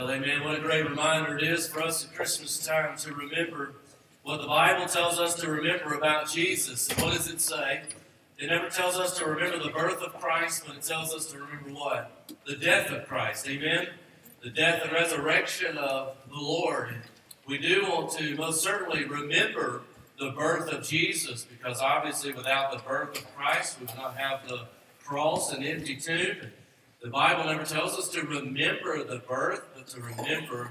Well, amen. What a great reminder it is for us at Christmas time to remember what the Bible tells us to remember about Jesus. And what does it say? It never tells us to remember the birth of Christ, but it tells us to remember what? The death of Christ. Amen. The death and resurrection of the Lord. We do want to most certainly remember the birth of Jesus because obviously without the birth of Christ, we would not have the cross and empty tomb. The Bible never tells us to remember the birth, to remember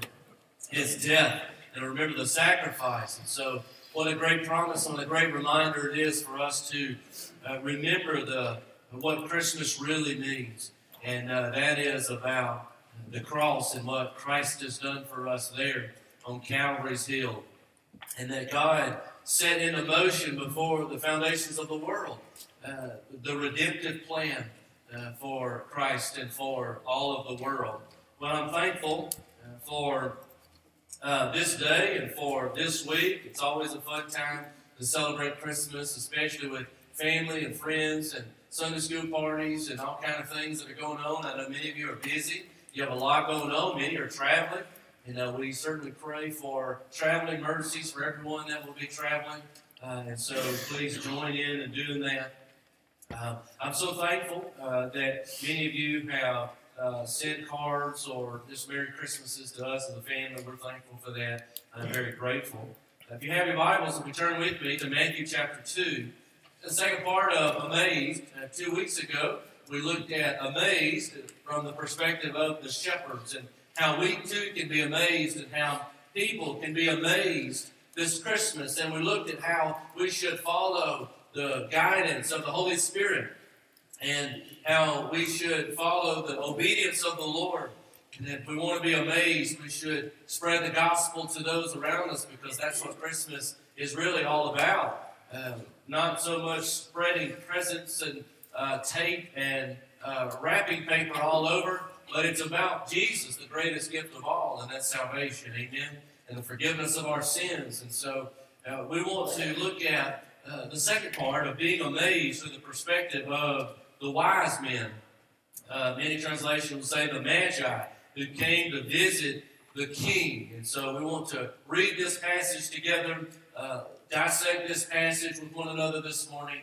his death and remember the sacrifice. And so, what a great promise and a great reminder it is for us to uh, remember the what Christmas really means, and uh, that is about the cross and what Christ has done for us there on Calvary's Hill, and that God set in motion before the foundations of the world uh, the redemptive plan uh, for Christ and for all of the world. Well, I'm thankful for uh, this day and for this week. It's always a fun time to celebrate Christmas, especially with family and friends and Sunday school parties and all kind of things that are going on. I know many of you are busy. You have a lot going on. Many are traveling. And uh, we certainly pray for traveling mercies for everyone that will be traveling. Uh, and so please join in in doing that. Uh, I'm so thankful uh, that many of you have uh, sent cards or just Merry Christmases to us and the family. We're thankful for that. I'm very grateful. If you have your Bibles, if you turn with me to Matthew chapter 2, the second part of Amazed, uh, two weeks ago, we looked at Amazed from the perspective of the shepherds and how we too can be amazed and how people can be amazed this Christmas. And we looked at how we should follow the guidance of the Holy Spirit and how we should follow the obedience of the Lord. And if we want to be amazed, we should spread the gospel to those around us because that's what Christmas is really all about. Uh, not so much spreading presents and uh, tape and uh, wrapping paper all over, but it's about Jesus, the greatest gift of all, and that's salvation. Amen. And the forgiveness of our sins. And so uh, we want to look at uh, the second part of being amazed through the perspective of the wise men. Uh, many translations say the magi who came to visit the king. And so we want to read this passage together, uh, dissect this passage with one another this morning,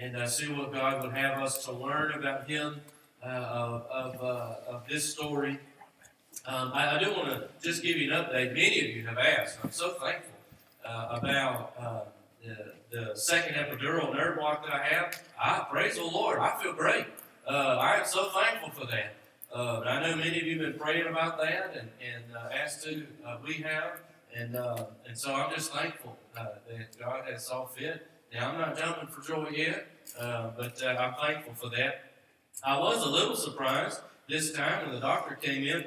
and uh, see what God would have us to learn about him, uh, of, uh, of, this story. Um, I, I, do want to just give you an update. Many of you have asked. I'm so thankful about the, the second epidural nerve block that I have, I praise the Lord. I feel great. Uh, I am so thankful for that. Uh, I know many of you have been praying about that, and, and uh, as to uh, we have, and uh, and so I'm just thankful uh, that God has saw fit. Now I'm not jumping for joy yet, but I'm thankful for that. I was a little surprised this time when the doctor came in,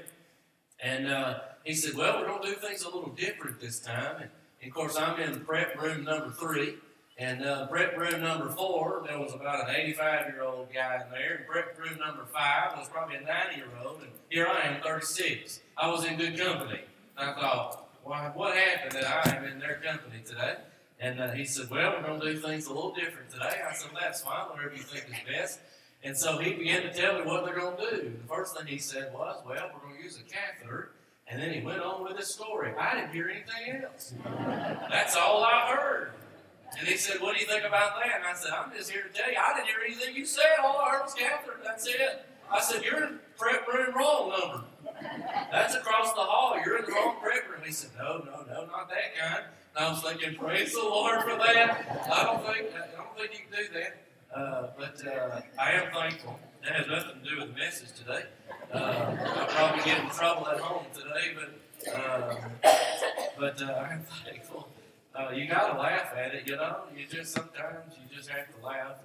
and he said, "Well, we're going to do things a little different this time." And, and of course, I'm in prep room number three. And uh, prep room number four, there was about an 85 year old guy in there. And prep room number five was probably a 90 year old. And here I am, 36. I was in good company. And I thought, well, what happened that I am in their company today? And uh, he said, Well, we're going to do things a little different today. I said, That's fine, whatever you think is best. And so he began to tell me what they're going to do. The first thing he said was, Well, we're going to use a catheter and then he went on with his story. I didn't hear anything else. That's all I heard. And he said, What do you think about that? And I said, I'm just here to tell you, I didn't hear anything you said. All I heard was Catherine. That's it. I said, You're in prep room wrong number. That's across the hall. You're in the wrong prep room. He said, No, no, no, not that kind. And I was thinking, Praise the Lord for that. I don't think I don't think you can do that. Uh, but uh, I am thankful. That has nothing to do with the message today. Uh, I'll probably get in trouble at home today, but uh, but uh, I'm thankful. Uh, you got to laugh at it, you know. You just sometimes you just have to laugh,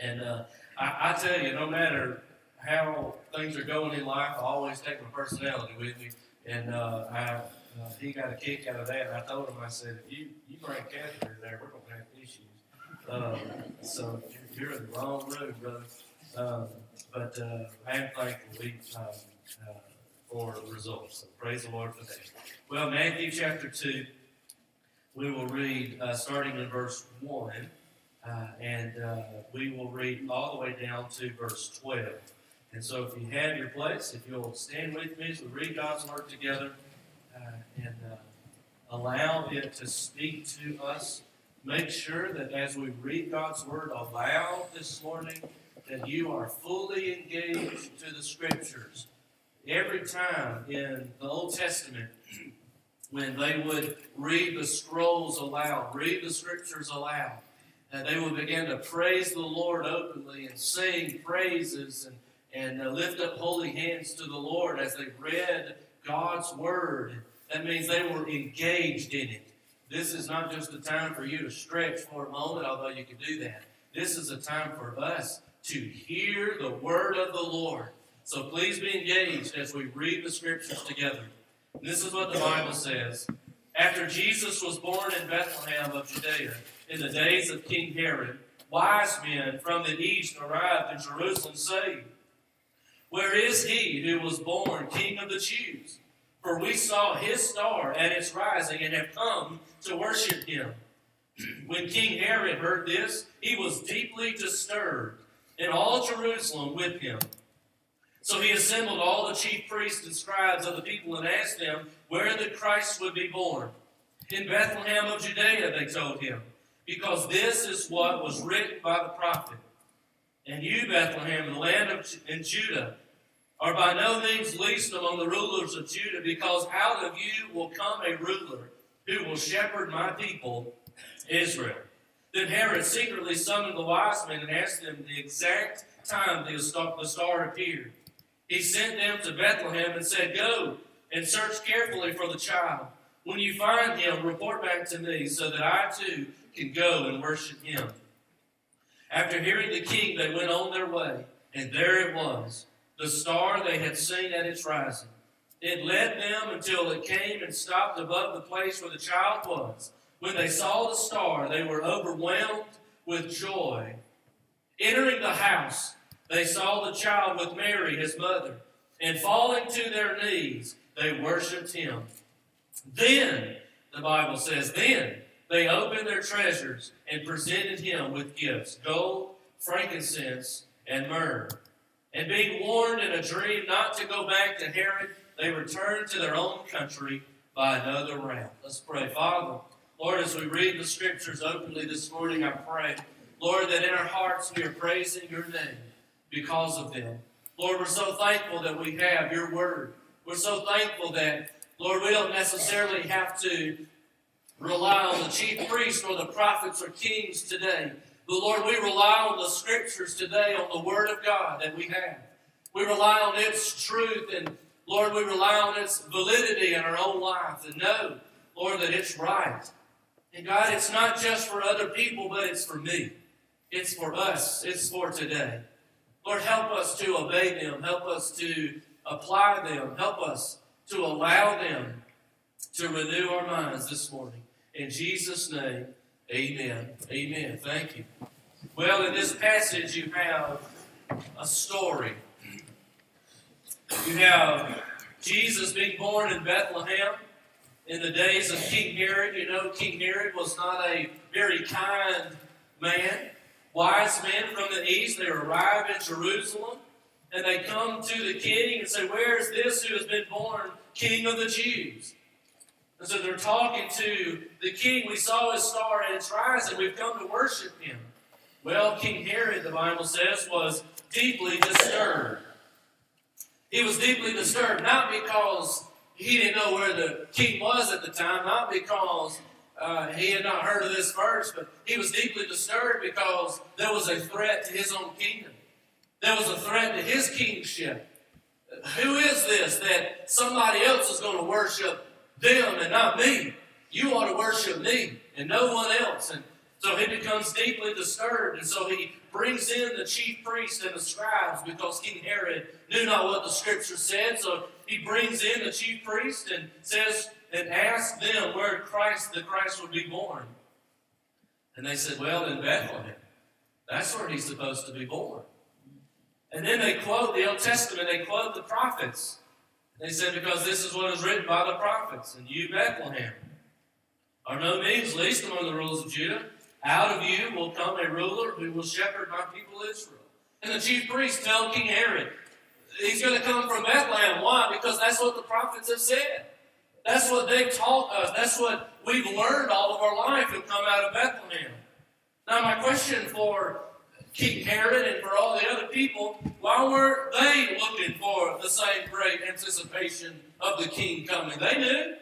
and, and I, I tell you, no matter how things are going in life, I always take my personality with me, and I. Uh, he got a kick out of that. And I told him, I said, if you, you bring Catherine in there, we're going to have issues. Um, so you're in the wrong room, brother. Um, but uh, I am thankful we, um, uh, for results. So praise the Lord for that. Well, Matthew chapter 2, we will read uh, starting in verse 1, uh, and uh, we will read all the way down to verse 12. And so, if you have your place, if you'll stand with me as we read God's Word together uh, and allow it to speak to us, make sure that as we read God's Word aloud this morning, that you are fully engaged to the Scriptures. Every time in the Old Testament, when they would read the scrolls aloud, read the Scriptures aloud, and they would begin to praise the Lord openly and sing praises and, and lift up holy hands to the Lord as they read God's Word. That means they were engaged in it. This is not just a time for you to stretch for a moment, although you can do that. This is a time for us to hear the word of the Lord. So please be engaged as we read the scriptures together. This is what the Bible says. After Jesus was born in Bethlehem of Judea, in the days of King Herod, wise men from the east arrived in Jerusalem, saying, Where is he who was born King of the Jews? For we saw his star at its rising and have come to worship him. When King Herod heard this, he was deeply disturbed, and all Jerusalem with him. So he assembled all the chief priests and scribes of the people and asked them where the Christ would be born. In Bethlehem of Judea, they told him because this is what was written by the prophet. And you, Bethlehem, in the land of in Judah, are by no means least among the rulers of Judah, because out of you will come a ruler who will shepherd my people, Israel. Then Herod secretly summoned the wise men and asked them the exact time the star appeared. He sent them to Bethlehem and said, Go and search carefully for the child. When you find him, report back to me so that I too can go and worship him. After hearing the king, they went on their way, and there it was, the star they had seen at its rising. It led them until it came and stopped above the place where the child was. When they saw the star, they were overwhelmed with joy. Entering the house, they saw the child with Mary, his mother, and falling to their knees, they worshiped him. Then, the Bible says, then they opened their treasures and presented him with gifts gold, frankincense, and myrrh. And being warned in a dream not to go back to Herod, they returned to their own country by another route. Let's pray. Father, Lord, as we read the scriptures openly this morning, I pray, Lord, that in our hearts we are praising your name because of them. Lord, we're so thankful that we have your word. We're so thankful that, Lord, we don't necessarily have to rely on the chief priests or the prophets or kings today. But Lord, we rely on the scriptures today, on the word of God that we have. We rely on its truth and Lord, we rely on its validity in our own lives and know, Lord, that it's right. And God, it's not just for other people, but it's for me. It's for us. It's for today. Lord, help us to obey them. Help us to apply them. Help us to allow them to renew our minds this morning. In Jesus' name, amen. Amen. Thank you. Well, in this passage, you have a story. You have Jesus being born in Bethlehem in the days of King Herod. You know, King Herod was not a very kind man. Wise men from the east, they arrive in Jerusalem and they come to the king and say, Where is this who has been born king of the Jews? And so they're talking to the king. We saw his star at its rising. We've come to worship him. Well, King Herod, the Bible says, was deeply disturbed. He was deeply disturbed, not because he didn't know where the king was at the time, not because uh, he had not heard of this verse, but he was deeply disturbed because there was a threat to his own kingdom. There was a threat to his kingship. Who is this that somebody else is going to worship them and not me. You ought to worship me and no one else. And so he becomes deeply disturbed. And so he brings in the chief priests and the scribes because King Herod knew not what the scripture said. So he brings in the chief priest and says and asks them where Christ, the Christ would be born. And they said, Well, in Bethlehem. That's where he's supposed to be born. And then they quote the Old Testament, they quote the prophets. They said, Because this is what is written by the prophets, and you, Bethlehem, are no means least among the rulers of Judah. Out of you will come a ruler who will shepherd my people Israel. And the chief priests tell King Herod, he's going to come from Bethlehem. Why? Because that's what the prophets have said. That's what they've taught us. That's what we've learned all of our life and come out of Bethlehem. Now, my question for King Herod and for all the other people, why weren't they looking for the same great anticipation of the king coming? They knew.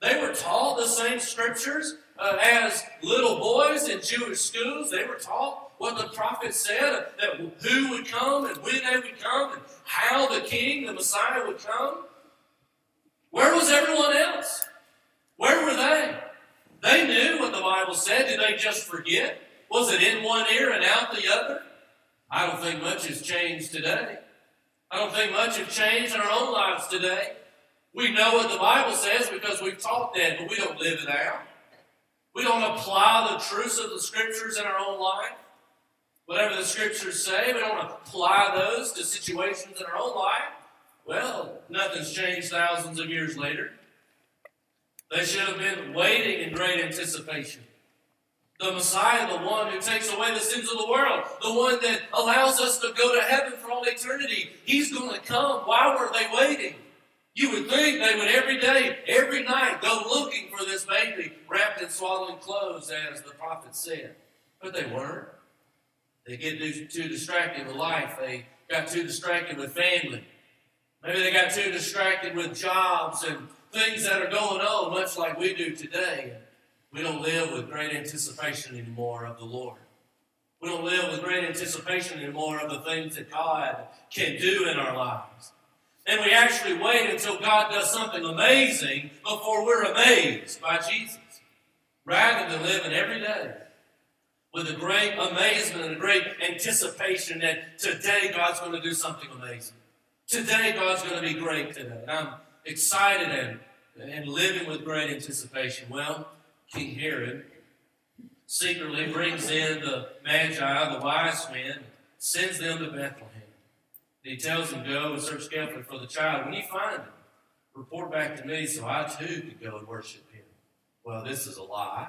They were taught the same scriptures uh, as little boys in Jewish schools. They were taught what the prophet said that who would come and when they would come and how the king, the Messiah, would come. Where was everyone else? Where were they? They knew what the Bible said. Did they just forget? Was it in one ear and out the other? I don't think much has changed today. I don't think much has changed in our own lives today. We know what the Bible says because we've taught that, but we don't live it out. We don't apply the truths of the Scriptures in our own life. Whatever the Scriptures say, we don't want to apply those to situations in our own life. Well, nothing's changed thousands of years later. They should have been waiting in great anticipation. The Messiah, the one who takes away the sins of the world, the one that allows us to go to heaven for all eternity, he's going to come. Why were they waiting? You would think they would every day, every night, go looking for this baby wrapped in swaddling clothes, as the prophet said. But they weren't. They get too distracted with life. They got too distracted with family. Maybe they got too distracted with jobs and things that are going on, much like we do today. We don't live with great anticipation anymore of the Lord. We don't live with great anticipation anymore of the things that God can do in our lives. And we actually wait until God does something amazing before we're amazed by Jesus. Rather than living every day with a great amazement and a great anticipation that today God's going to do something amazing. Today God's going to be great today. And I'm excited and, and living with great anticipation. Well, King Herod secretly brings in the Magi, the wise men, sends them to Bethlehem. And he tells them, Go and search carefully for the child. When you find him, report back to me so I too could go and worship him. Well, this is a lie.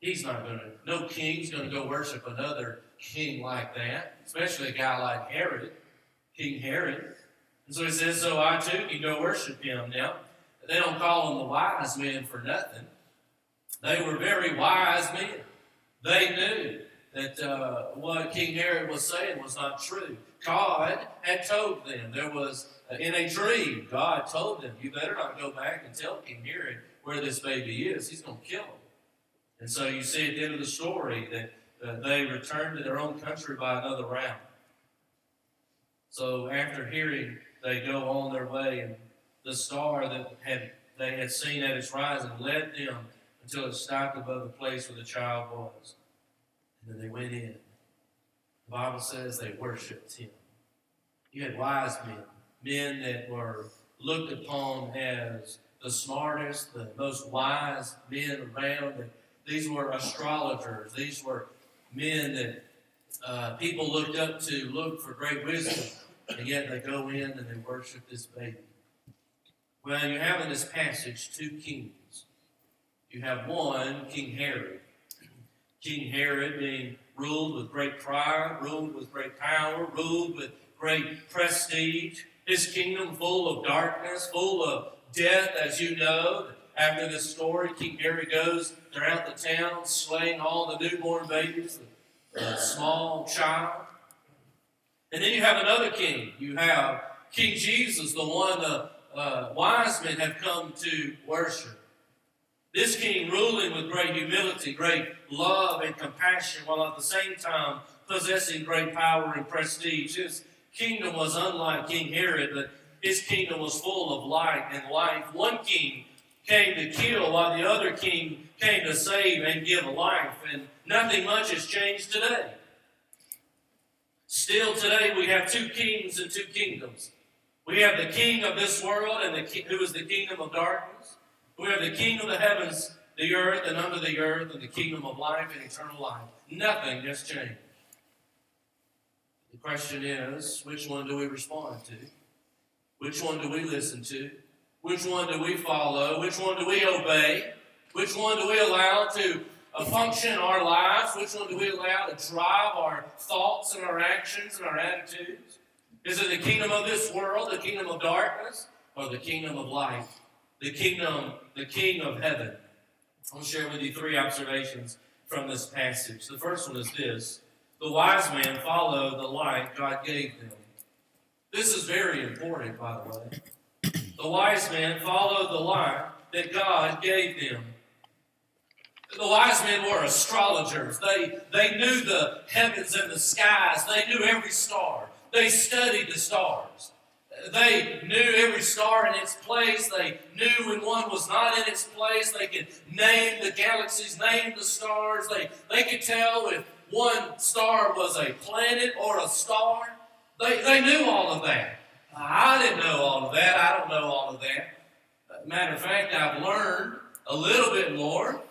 He's not going to, no king's going to go worship another king like that, especially a guy like Herod, King Herod. And so he says, So I too can go worship him. Now, they don't call them the wise men for nothing. They were very wise men. They knew that uh, what King Herod was saying was not true. God had told them. There was, uh, in a dream, God told them, You better not go back and tell King Herod where this baby is. He's going to kill him. And so you see at the end of the story that they returned to their own country by another route. So after hearing, they go on their way, and the star that had they had seen at its rising led them until it stopped above the place where the child was. And then they went in. The Bible says they worshiped him. You had wise men, men that were looked upon as the smartest, the most wise men around. These were astrologers. These were men that uh, people looked up to, looked for great wisdom, and yet they go in and they worship this baby. Well, you have in this passage two kings you have one, King Herod. King Herod being ruled with great pride, ruled with great power, ruled with great prestige. His kingdom full of darkness, full of death, as you know. After this story, King Herod goes throughout the town, slaying all the newborn babies, the, small child. And then you have another king. You have King Jesus, the one the uh, wise men have come to worship. This king ruling with great humility, great love and compassion, while at the same time possessing great power and prestige. His kingdom was unlike King Herod, but his kingdom was full of light and life. One king came to kill, while the other king came to save and give life. And nothing much has changed today. Still today, we have two kings and two kingdoms. We have the king of this world, and the, who is the kingdom of darkness. We have the king of the heavens, the earth, and under the earth, and the kingdom of life and eternal life. Nothing has changed. The question is which one do we respond to? Which one do we listen to? Which one do we follow? Which one do we obey? Which one do we allow to uh, function our lives? Which one do we allow to drive our thoughts and our actions and our attitudes? Is it the kingdom of this world, the kingdom of darkness, or the kingdom of light? The kingdom, the king of heaven. I'll share with you three observations from this passage. The first one is this the wise man followed the light God gave them. This is very important, by the way. The wise men followed the light that God gave them. The wise men were astrologers. They, they knew the heavens and the skies. They knew every star. They studied the stars. They knew every star in its place. They knew when one was not in its place. They could name the galaxies, name the stars. They, they could tell if one star was a planet or a star. They, they knew all of that. I didn't know all of that. I don't know all of that. Matter of fact, I've learned a little bit more.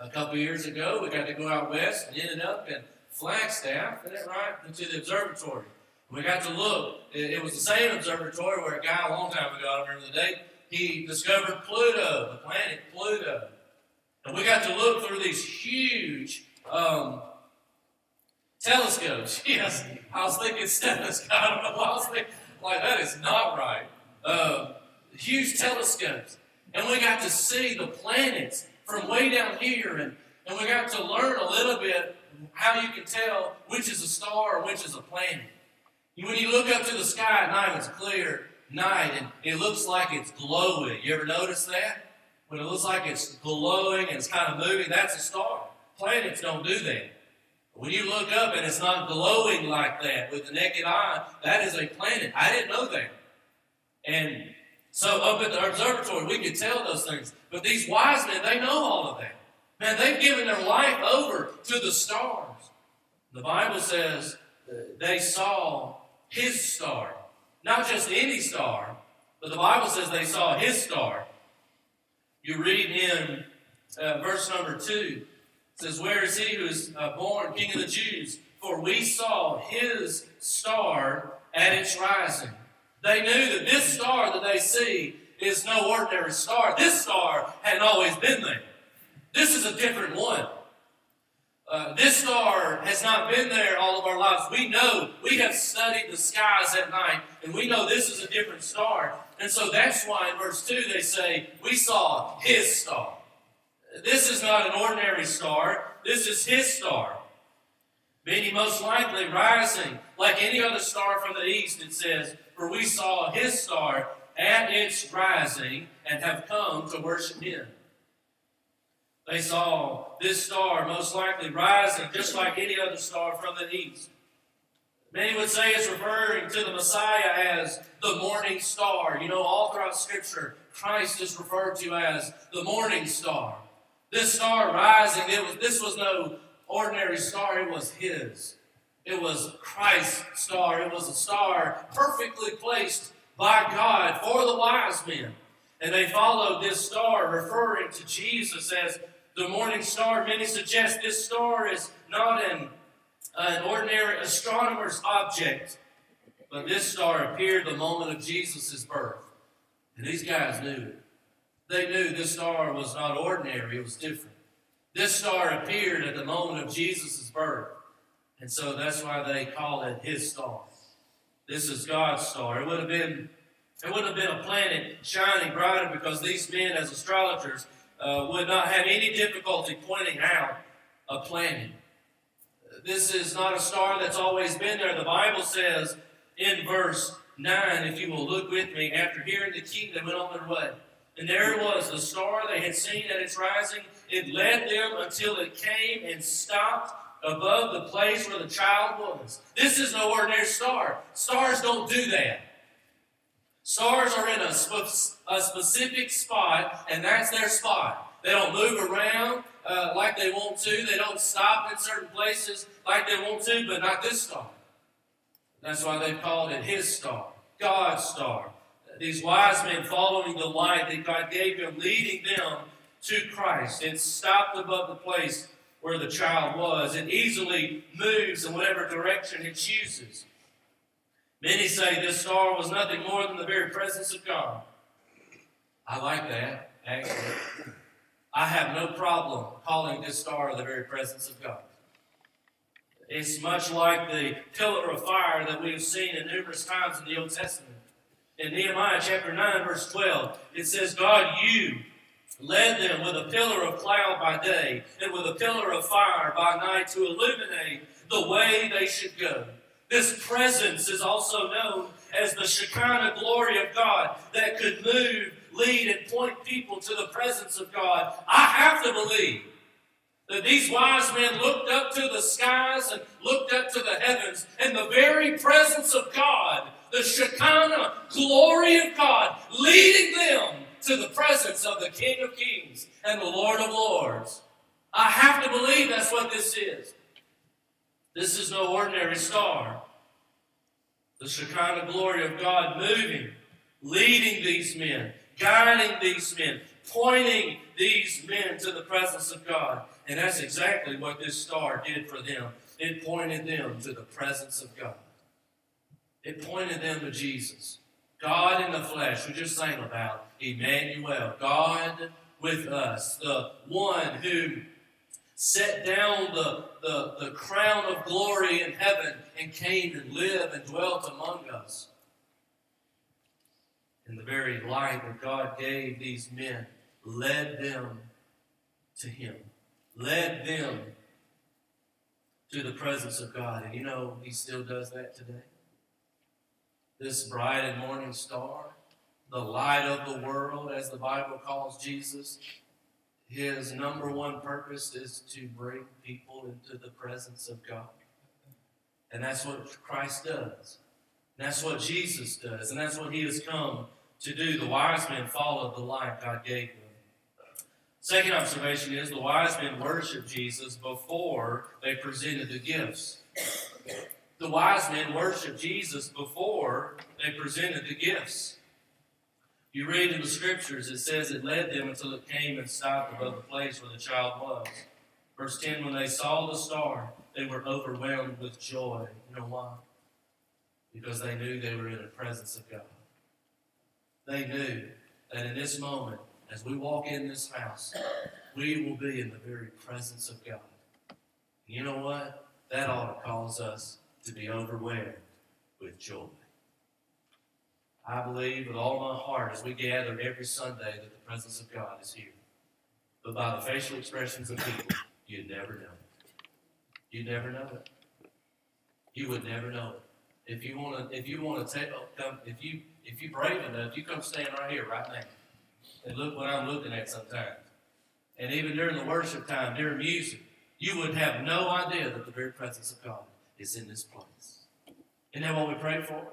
A couple years ago, we got to go out west and ended up in Flagstaff, isn't that right? Into the observatory. We got to look. It, was the same observatory where a guy a long time ago, I don't remember the date, he discovered Pluto, the planet Pluto. And we got to look through these huge um, telescopes. Yes, I was thinking stethoscope. I don't know why I was thinking, like, that is not right. Uh, huge telescopes. And we got to see the planets from way down here. And, and we got to learn a little bit how you can tell which is a star or which is a planet. When you look up to the sky at night, it's clear night, and it looks like it's glowing. You ever notice that? When it looks like it's glowing and it's kind of moving, that's a star. Planets don't do that. When you look up and it's not glowing like that with the naked eye, that is a planet. I didn't know that. And so up at the observatory, we could tell those things. But these wise men, they know all of that. Man, they've given their life over to the stars. The Bible says they saw his star. Not just any star, but the Bible says they saw his star. You read in uh, verse number 2, it says, Where is he who is uh, born King of the Jews? For we saw his star at its rising. They knew that this star that they see is no ordinary star. This star hadn't always been there. This is a different one. Uh, this star has not been there all of our lives. We know, we have studied the skies at night, and we know this is a different star. And so that's why in verse 2 they say, We saw his star. This is not an ordinary star, this is his star. Meaning, most likely rising like any other star from the east, it says, For we saw his star at its rising and have come to worship him. They saw this star most likely rising just like any other star from the east. Many would say it's referring to the Messiah as the morning star. You know, all throughout Scripture, Christ is referred to as the morning star. This star rising, it was, this was no ordinary star, it was His. It was Christ's star. It was a star perfectly placed by God for the wise men. And they followed this star, referring to Jesus as the morning star. Many suggest this star is not an, an ordinary astronomer's object, but this star appeared the moment of Jesus' birth. And these guys knew it. They knew this star was not ordinary, it was different. This star appeared at the moment of Jesus' birth. And so that's why they call it his star. This is God's star. It would have been it wouldn't have been a planet shining brighter because these men, as astrologers, uh, would not have any difficulty pointing out a planet. This is not a star that's always been there. The Bible says in verse 9, if you will look with me, after hearing the kingdom went on their way. And there it was, the star they had seen at its rising. It led them until it came and stopped above the place where the child was. This is no ordinary star. Stars don't do that. Stars are in a, sp- a specific spot, and that's their spot. They don't move around uh, like they want to. They don't stop in certain places like they want to, but not this star. That's why they've called it His star, God's star. These wise men following the light that God gave them, leading them to Christ. It stopped above the place where the child was. It easily moves in whatever direction it chooses. Many say this star was nothing more than the very presence of God. I like that, actually. I have no problem calling this star the very presence of God. It's much like the pillar of fire that we have seen in numerous times in the Old Testament. In Nehemiah chapter 9, verse 12, it says, God, you led them with a pillar of cloud by day and with a pillar of fire by night to illuminate the way they should go. This presence is also known as the Shekinah glory of God that could move, lead, and point people to the presence of God. I have to believe that these wise men looked up to the skies and looked up to the heavens, and the very presence of God, the Shekinah glory of God, leading them to the presence of the King of Kings and the Lord of Lords. I have to believe that's what this is. This is no ordinary star. The Shekinah glory of God moving, leading these men, guiding these men, pointing these men to the presence of God. And that's exactly what this star did for them. It pointed them to the presence of God. It pointed them to Jesus. God in the flesh. We just sang about Emmanuel. God with us. The one who set down the, the, the crown of glory in heaven and came and lived and dwelt among us. And the very light that God gave these men, led them to Him, led them to the presence of God. And you know, He still does that today. This bright and morning star, the light of the world, as the Bible calls Jesus, his number one purpose is to bring people into the presence of God. And that's what Christ does. That's what Jesus does. And that's what he has come to do. The wise men followed the light God gave them. Second observation is the wise men worshiped Jesus before they presented the gifts. The wise men worshiped Jesus before they presented the gifts. You read in the scriptures, it says it led them until it came and stopped above the place where the child was. Verse 10 When they saw the star, they were overwhelmed with joy. You know why? Because they knew they were in the presence of God. They knew that in this moment, as we walk in this house, we will be in the very presence of God. And you know what? That ought to cause us to be overwhelmed with joy. I believe with all my heart as we gather every Sunday that the presence of God is here. But by the facial expressions of people, you'd never know it. You'd never know it. You would never know it. If you want to, if you want to take, oh, come, if you, if you brave enough, you come stand right here, right now, and look what I'm looking at sometimes. And even during the worship time, during music, you would have no idea that the very presence of God is in this place. Isn't that what we pray for?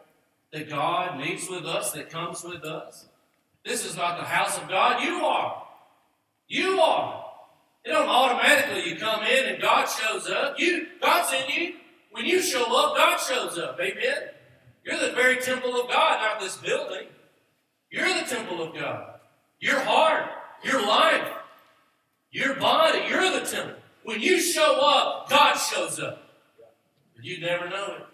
that God meets with us, that comes with us. This is not the house of God. You are. You are. It don't automatically you come in and God shows up. You, God's in you. When you show up, God shows up. Amen. You're the very temple of God, not this building. You're the temple of God. Your heart, your life, your body, you're the temple. When you show up, God shows up. But you never know it.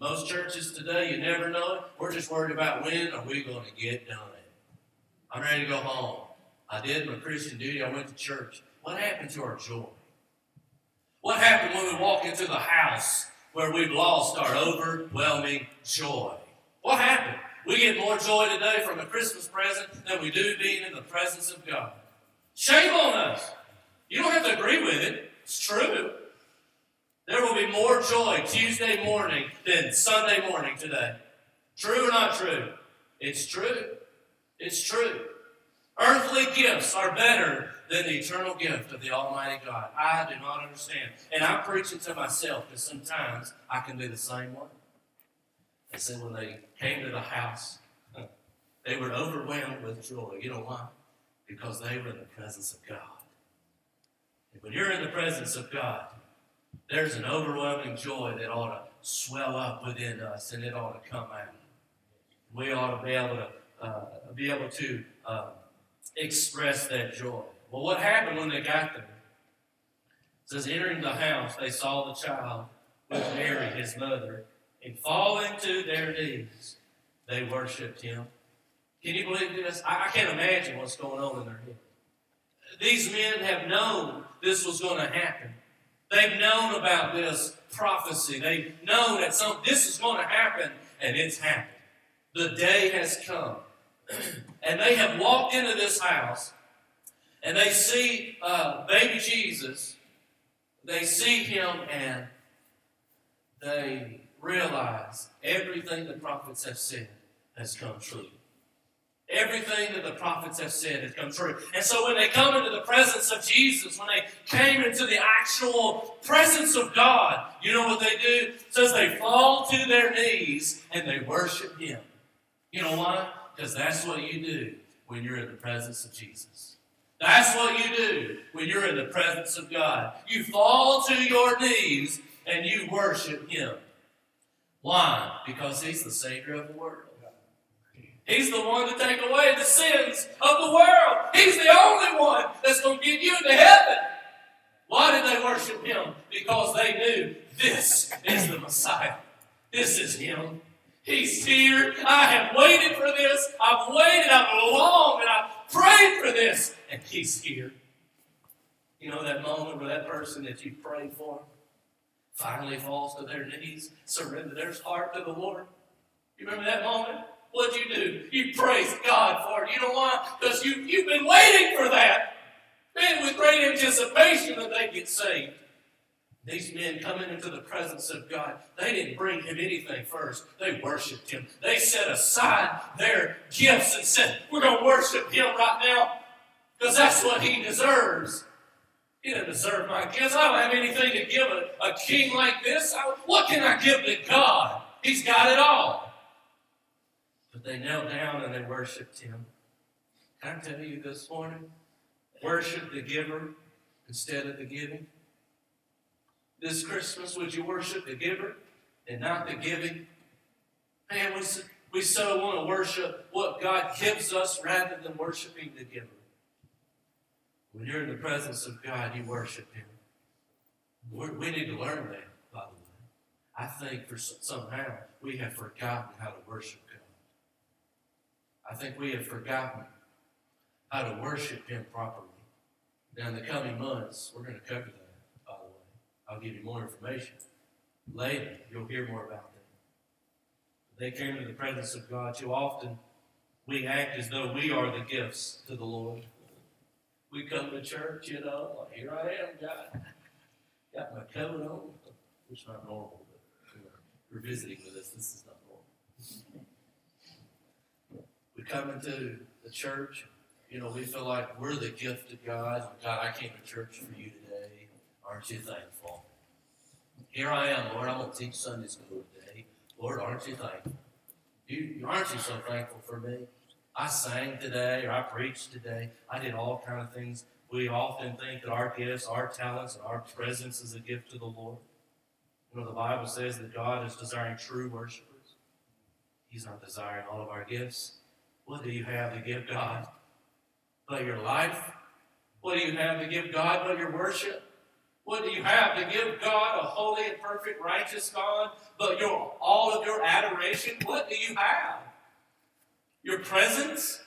Most churches today, you never know it. We're just worried about when are we going to get done. I'm ready to go home. I did my Christian duty. I went to church. What happened to our joy? What happened when we walk into the house where we've lost our overwhelming joy? What happened? We get more joy today from a Christmas present than we do being in the presence of God. Shame on us. You don't have to agree with it. It's true. There will be more joy Tuesday morning than Sunday morning today. True or not true? It's true. It's true. Earthly gifts are better than the eternal gift of the Almighty God. I do not understand. And I'm preaching to myself because sometimes I can be the same way. They said when they came to the house, they were overwhelmed with joy. You know why? Because they were in the presence of God. And when you're in the presence of God, there's an overwhelming joy that ought to swell up within us and it ought to come out. We ought to be able to uh, be able to uh, express that joy. Well, what happened when they got there? It says, entering the house, they saw the child with Mary, his mother, and falling to their knees, they worshipped him. Can you believe this? I, I can't imagine what's going on in their head. These men have known this was going to happen. They've known about this prophecy. They've known that some this is going to happen, and it's happened. The day has come. and they have walked into this house, and they see uh, baby Jesus. They see him, and they realize everything the prophets have said has come true. Everything that the prophets have said has come true. And so when they come into the presence of Jesus, when they came into the actual presence of God, you know what they do? It says they fall to their knees and they worship Him. You know why? Because that's what you do when you're in the presence of Jesus. That's what you do when you're in the presence of God. You fall to your knees and you worship Him. Why? Because He's the Savior of the world. He's the one to take away the sins of the world. He's the only one that's going to get you into heaven. Why did they worship him? Because they knew this is the Messiah. This is him. He's here. I have waited for this. I've waited. I've longed and I've prayed for this. And he's here. You know that moment where that person that you prayed for finally falls to their knees, surrender their heart to the Lord? You remember that moment? What'd you do? You praise God for it. You know why? Because you, you've been waiting for that. Man, with great anticipation that they get saved. These men coming into the presence of God, they didn't bring him anything first. They worshiped him. They set aside their gifts and said, We're going to worship him right now because that's what he deserves. He doesn't deserve my gifts. I don't have anything to give a, a king like this. I, what can I give to God? He's got it all. But they knelt down and they worshiped him. Can I tell you this morning? Worship the giver instead of the giving. This Christmas, would you worship the giver and not the giving? Man, we, we so want to worship what God gives us rather than worshiping the giver. When you're in the presence of God, you worship Him. We're, we need to learn that, by the way. I think for somehow we have forgotten how to worship God. I think we have forgotten how to worship Him properly. Now, in the coming months, we're going to cover that, by the way. I'll give you more information. Later, you'll hear more about that. They came to the presence of God too often. We act as though we are the gifts to the Lord. We come to church, you know, here I am, God. Got my coat on, is not normal, but you're visiting with us. This is not normal we come into the church, you know, we feel like we're the gift of God. God, I came to church for you today. Aren't you thankful? Here I am, Lord. I'm going to teach Sunday school today. Lord, aren't you thankful? You, aren't you so thankful for me? I sang today, or I preached today. I did all kind of things. We often think that our gifts, our talents, and our presence is a gift to the Lord. You know, the Bible says that God is desiring true worshipers. He's not desiring all of our gifts. What do you have to give God? But your life? What do you have to give God but your worship? What do you have to give God, a holy and perfect, righteous God, but your all of your adoration? What do you have? Your presence?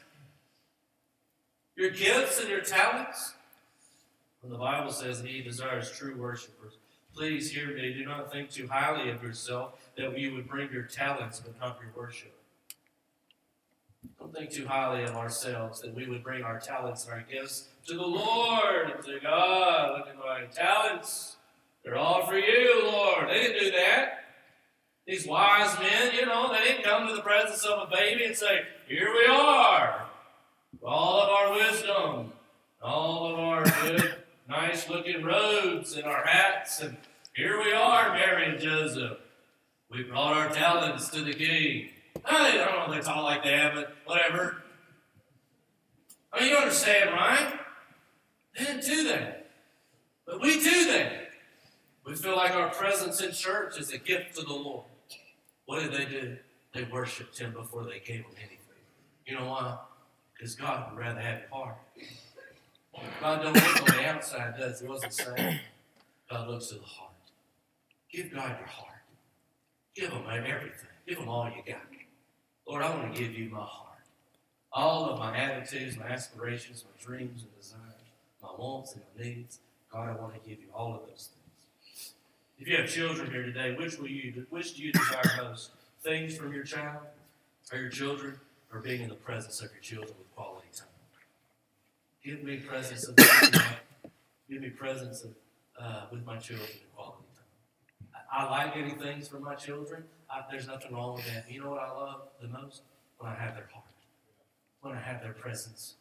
Your gifts and your talents? When the Bible says he desires true worshipers, please hear me. Do not think too highly of yourself that you would bring your talents but not your worship. Don't think too highly of ourselves that we would bring our talents and our gifts to the Lord and say, God, look at my talents. They're all for you, Lord. They didn't do that. These wise men, you know, they didn't come to the presence of a baby and say, Here we are. All of our wisdom, all of our good, nice looking robes and our hats, and here we are, Mary and Joseph. We brought our talents to the king. I don't know if they talk like that, but whatever. I mean, you understand, right? They didn't do that. But we do that. We feel like our presence in church is a gift to the Lord. What did they do? They worshiped Him before they gave Him anything. You know why? Because God would rather have your heart. God don't look on the outside, does He? wasn't saying. God looks at the heart. Give God your heart. Give Him everything. Give Him all you got. Lord, I want to give you my heart. All of my attitudes, my aspirations, my dreams and desires, my wants and my needs. God, I want to give you all of those things. If you have children here today, which will you which do you desire most? Things from your child or your children, or being in the presence of your children with quality time? Give me presence of give me presence of, uh, with my children in quality time. I, I like getting things from my children. I, there's nothing wrong with that. You know what I love the most? When I have their heart, when I have their presence,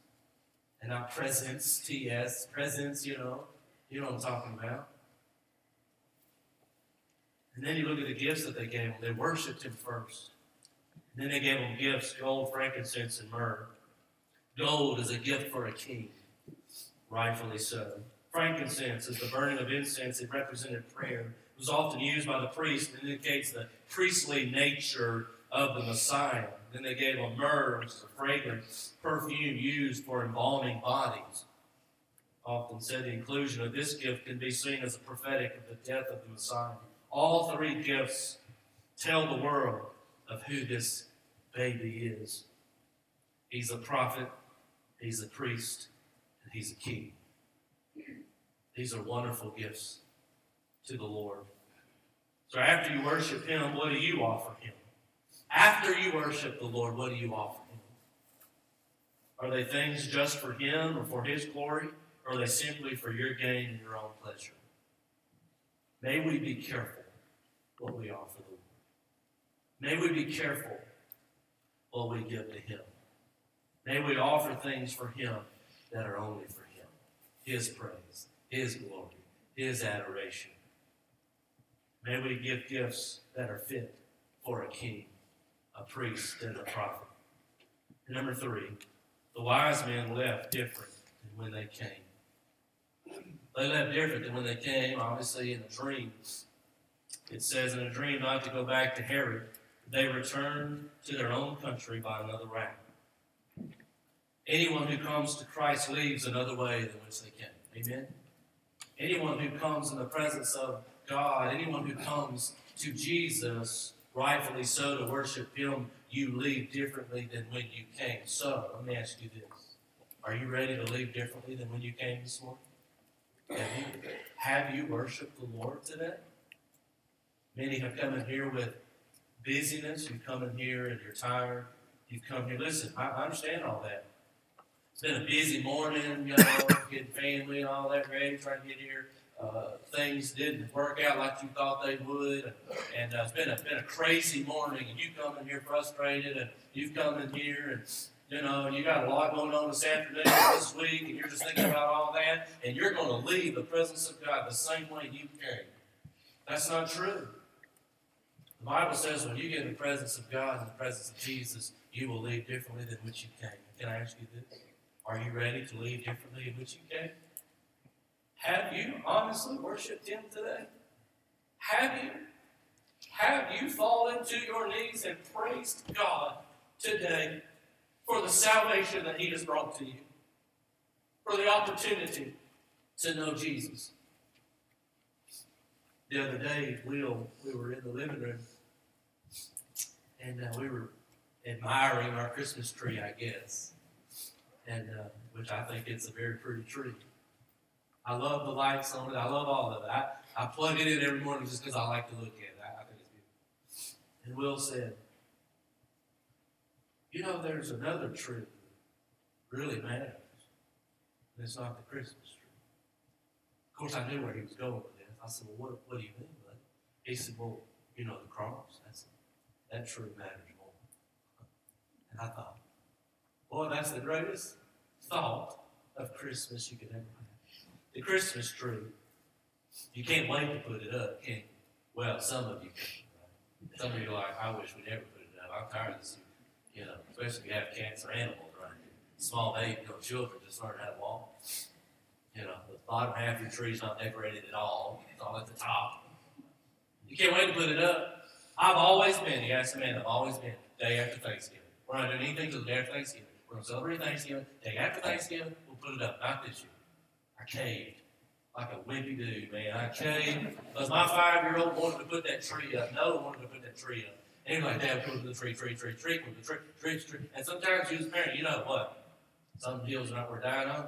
and not presence, TS, presence. You know, you know what I'm talking about. And then you look at the gifts that they gave him. They worshipped him first. And then they gave him gifts gold, frankincense, and myrrh. Gold is a gift for a king, rightfully so. Frankincense is the burning of incense. It represented prayer. It was often used by the priest and indicates the priestly nature of the Messiah. Then they gave him myrrh, which is a fragrant perfume used for embalming bodies. Often said the inclusion of this gift can be seen as a prophetic of the death of the Messiah. All three gifts tell the world of who this baby is. He's a prophet, he's a priest, and he's a king. These are wonderful gifts to the Lord. So after you worship him, what do you offer him? After you worship the Lord, what do you offer him? Are they things just for him or for his glory? Or are they simply for your gain and your own pleasure? May we be careful what we offer the Lord. May we be careful what we give to Him. May we offer things for Him that are only for Him His praise, His glory, His adoration. May we give gifts that are fit for a king, a priest, and a prophet. And number three, the wise men left different than when they came. They left different than when they came, obviously, in a dream. It says in a dream not to go back to Herod. They returned to their own country by another route. Anyone who comes to Christ leaves another way than which they came. Amen? Anyone who comes in the presence of God, anyone who comes to Jesus, rightfully so, to worship Him, you leave differently than when you came. So, let me ask you this Are you ready to leave differently than when you came this morning? Have you, have you worshiped the Lord today? Many have come in here with busyness. You've come in here and you're tired. You've come here. Listen, I, I understand all that. It's been a busy morning, you know, getting family and all that ready, trying to get here. Uh, things didn't work out like you thought they would, and, uh, it's been a been a crazy morning. And you come in here frustrated, and you've come in here and you know, you got a lot going on this afternoon, this week, and you're just thinking about all that, and you're going to leave the presence of God the same way you came. That's not true. The Bible says when you get in the presence of God and the presence of Jesus, you will leave differently than which you came. Can I ask you this? Are you ready to leave differently than which you came? Have you honestly worshiped Him today? Have you? Have you fallen to your knees and praised God today for the salvation that He has brought to you, for the opportunity to know Jesus. The other day, Will, we were in the living room, and uh, we were admiring our Christmas tree, I guess, and uh, which I think it's a very pretty tree. I love the lights on it. I love all of it. I, I plug it in every morning just because I like to look at it. I, I think it's beautiful. And Will said, you know, there's another tree that really matters, and it's not the Christmas tree. Of course, I knew where he was going. I said, Well, what, what do you mean, bud? He said, Well, you know, the cross. That's that tree matters more. And I thought, Boy, that's the greatest thought of Christmas you could ever have. The Christmas tree. You can't wait to put it up, can you? Well, some of you can. Right? Some of you are like, I wish we never put it up. I'm tired of this you know, especially if you have cats or animals around. Small baby, you know, children just learn how to walk. You know, the bottom half of your tree's not decorated at all. It's all at the top. You can't wait to put it up. I've always been, you ask man, I've always been day after Thanksgiving. We're not doing anything till the day after Thanksgiving. We're going to celebrate Thanksgiving. Day after Thanksgiving, we'll put it up. Not this year. I caved like a wimpy dude, man. I caved because my five year old wanted to put that tree up. No one wanted to put that tree up. Like, Dad, put the tree, tree, tree, tree, to the tree, tree, tree. And sometimes you as a parent, you know what? Some deals are not worth dying on.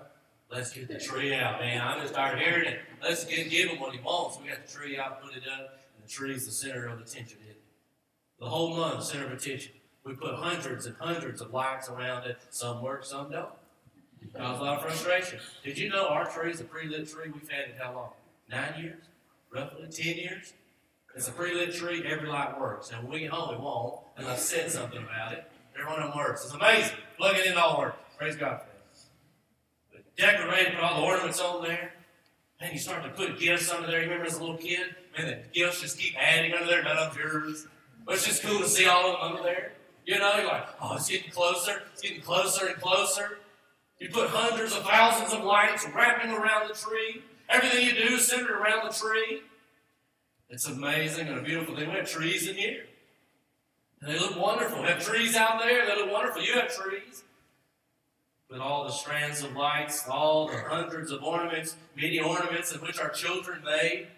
Let's get the tree out, man. I'm just tired of hearing it. Let's get, give him what he wants. We got the tree out, put it up, and the tree is the center of attention, isn't it? The whole month, center of attention. We put hundreds and hundreds of lights around it. Some work, some don't. Cause a lot of frustration. Did you know our tree is a pre-lit tree? We've had it how long? Nine years? Roughly? Ten years? It's a pre-lit tree, every light works. And when we get home, it won't, unless I said something about it. Every one of them works. It's amazing. Plug it in, all works. Praise God decorated, put all the ornaments on there. Man, you start to put gifts under there. You remember as a little kid? Man, the gifts just keep adding under there. Of them yours. But it's just cool to see all of them under there. You know, you're like, oh, it's getting closer. It's getting closer and closer. You put hundreds of thousands of lights wrapping around the tree. Everything you do is centered around the tree. It's amazing and a beautiful thing. We have trees in here. And they look wonderful. We have trees out there. They look wonderful. You have trees. With all the strands of lights, all the hundreds of ornaments, many ornaments in which our children made.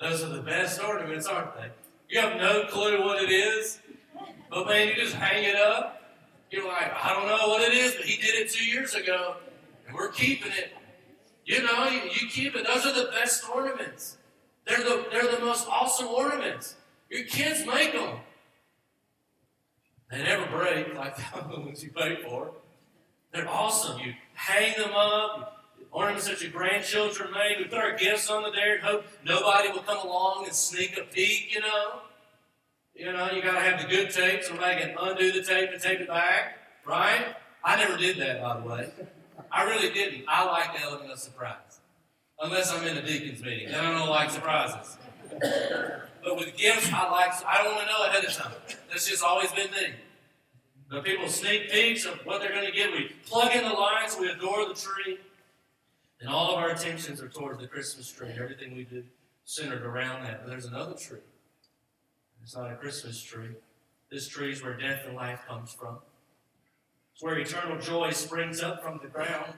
Those are the best ornaments, aren't they? You have no clue what it is. But man, you just hang it up. You're like, I don't know what it is, but he did it two years ago, and we're keeping it. You know, you, you keep it. Those are the best ornaments. They're the, they're the most awesome ornaments. Your kids make them. They never break like the ones you pay for. They're awesome. You hang them up. Ornaments that your grandchildren made. We put our gifts on there and hope nobody will come along and sneak a peek, you know. You know, you got to have the good tape nobody can undo the tape and tape it back, right? I never did that, by the way. I really didn't. I like the element of surprise. Unless I'm in a deacon's meeting. Then I don't like surprises. But with gifts, I like, I don't want to know ahead of time. That's just always been me. The people sneak peeks of what they're going to get. We plug in the lights, we adore the tree. And all of our attentions are towards the Christmas tree. Everything we do centered around that. But there's another tree. It's not a Christmas tree. This tree is where death and life comes from. It's where eternal joy springs up from the ground.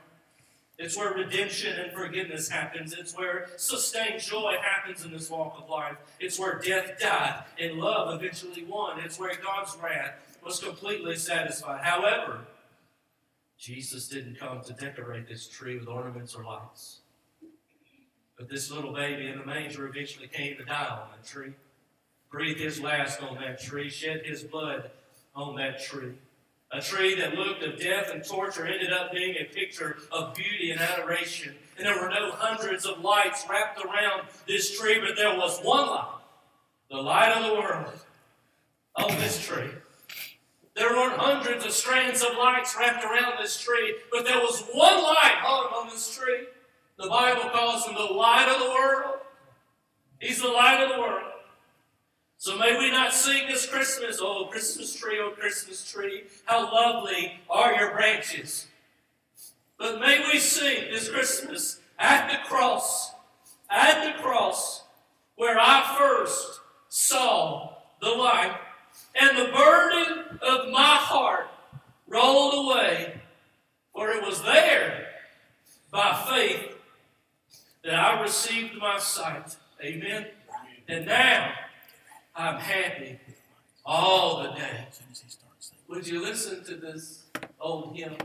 It's where redemption and forgiveness happens. It's where sustained joy happens in this walk of life. It's where death died and love eventually won. It's where God's wrath was completely satisfied. However, Jesus didn't come to decorate this tree with ornaments or lights. But this little baby in the manger eventually came to die on the tree breathed his last on that tree, shed his blood on that tree. A tree that looked of death and torture ended up being a picture of beauty and adoration. And there were no hundreds of lights wrapped around this tree, but there was one light, the light of the world, on this tree. There weren't hundreds of strands of lights wrapped around this tree, but there was one light hung on this tree. The Bible calls him the light of the world. He's the light of the world. So may we not sing this Christmas, oh Christmas tree, oh Christmas tree, how lovely are your branches. But may we sing this Christmas at the cross, at the cross, where I first saw the light, and the burden of my heart rolled away, for it was there by faith that I received my sight. Amen. And now, I'm happy all the day. Would you listen to this old hymn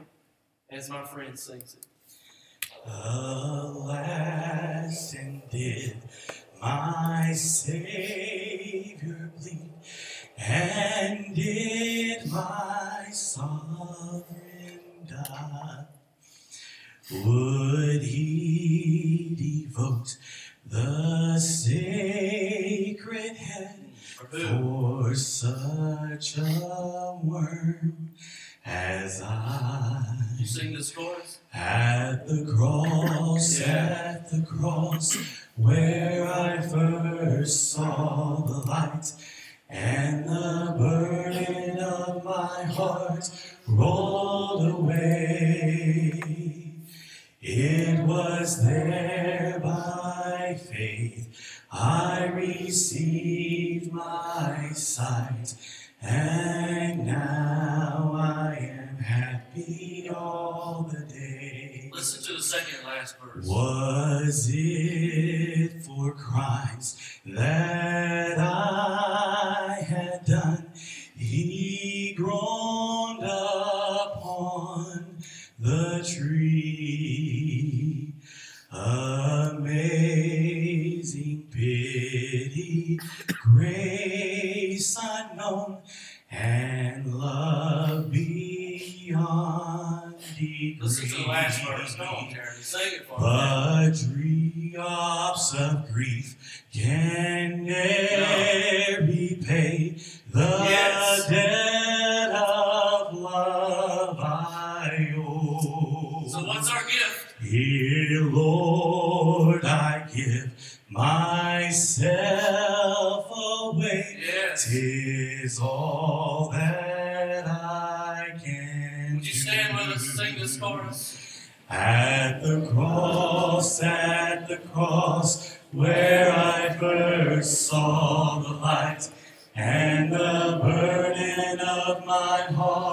as my friend sings it? Alas, and did my Savior bleed, and did my sovereign die? Would he devote the sacred head for such a worm as I. You sing this chorus? At the cross, Yeah. at the cross, where I first saw the light, and the burden of my heart rolled away. It was there by faith I received my sight, and now I am happy all the day. Listen to the second last verse. Was it for Christ that I done? Lord, I give myself away. Yes. Tis all that I can Would you stand with us and sing this chorus? At the cross, at the cross, where I first saw the light, and the burden of my heart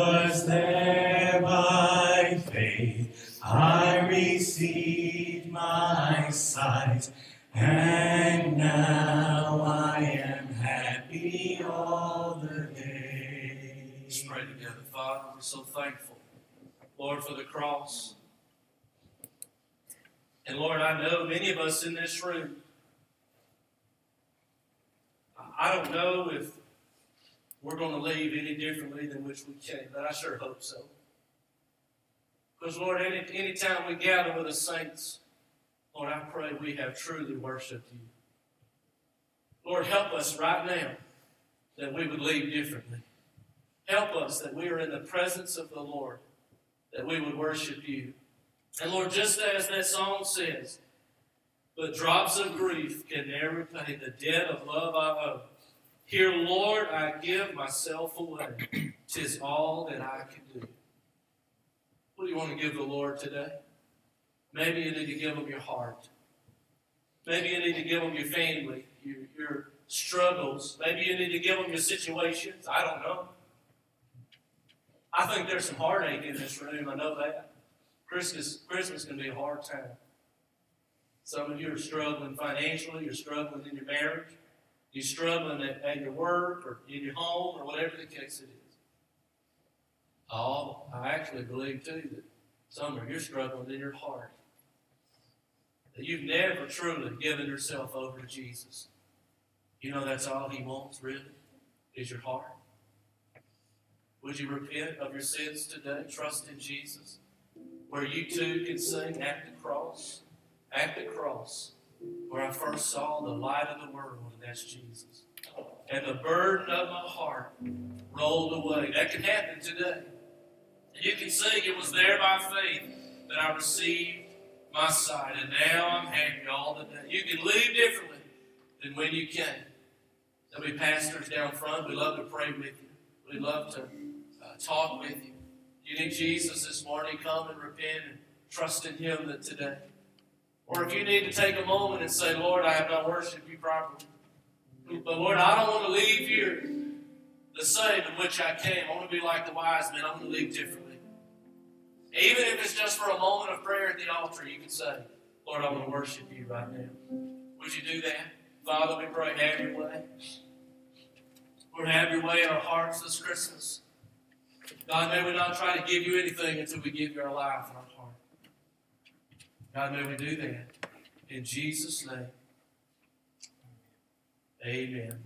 was there by faith I received my sight, and now I am happy all the day. Let's pray together. Father, we're so thankful, Lord, for the cross. And Lord, I know many of us in this room, I don't know if we're going to leave any differently than which we came, but I sure hope so. Because, Lord, any any time we gather with the saints, Lord, I pray we have truly worshiped you. Lord, help us right now that we would leave differently. Help us that we are in the presence of the Lord, that we would worship you. And Lord, just as that song says, but drops of grief can never pay the debt of love I owe. Here, Lord, I give myself away. Tis all that I can do. What do you want to give the Lord today? Maybe you need to give him your heart. Maybe you need to give him your family, your, your struggles. Maybe you need to give him your situations. I don't know. I think there's some heartache in this room. I know that. Christmas, Christmas can be a hard time. Some of you are struggling financially. You're struggling in your marriage. You're struggling at, at your work or in your home or whatever the case it is. Oh, I actually believe too that some of you are struggling in your heart. That you've never truly given yourself over to Jesus. You know that's all He wants, really, is your heart. Would you repent of your sins today? Trust in Jesus. Where you too can sing at the cross. At the cross. Where I first saw the light of the world, that's Jesus. And the burden of my heart rolled away. That can happen today. And you can sing, it was there by faith that I received my sight, and now I'm happy all the day. You can leave differently than when you came. There'll be pastors down front. We love to pray with you. We love to uh, talk with you. You need Jesus this morning, come and repent and trust in Him that today. Or if you need to take a moment and say, Lord, I have not worshiped you properly. But Lord, I don't want to leave here the same in which I came. I want to be like the wise men. I want to leave differently. Even if it's just for a moment of prayer at the altar, you can say, Lord, I want to worship you right now. Would you do that? Father, we pray, have your way. Lord, have your way in our hearts this Christmas. God, may we not try to give you anything until we give you our life and our heart. God, may we do that. In Jesus' name, amen.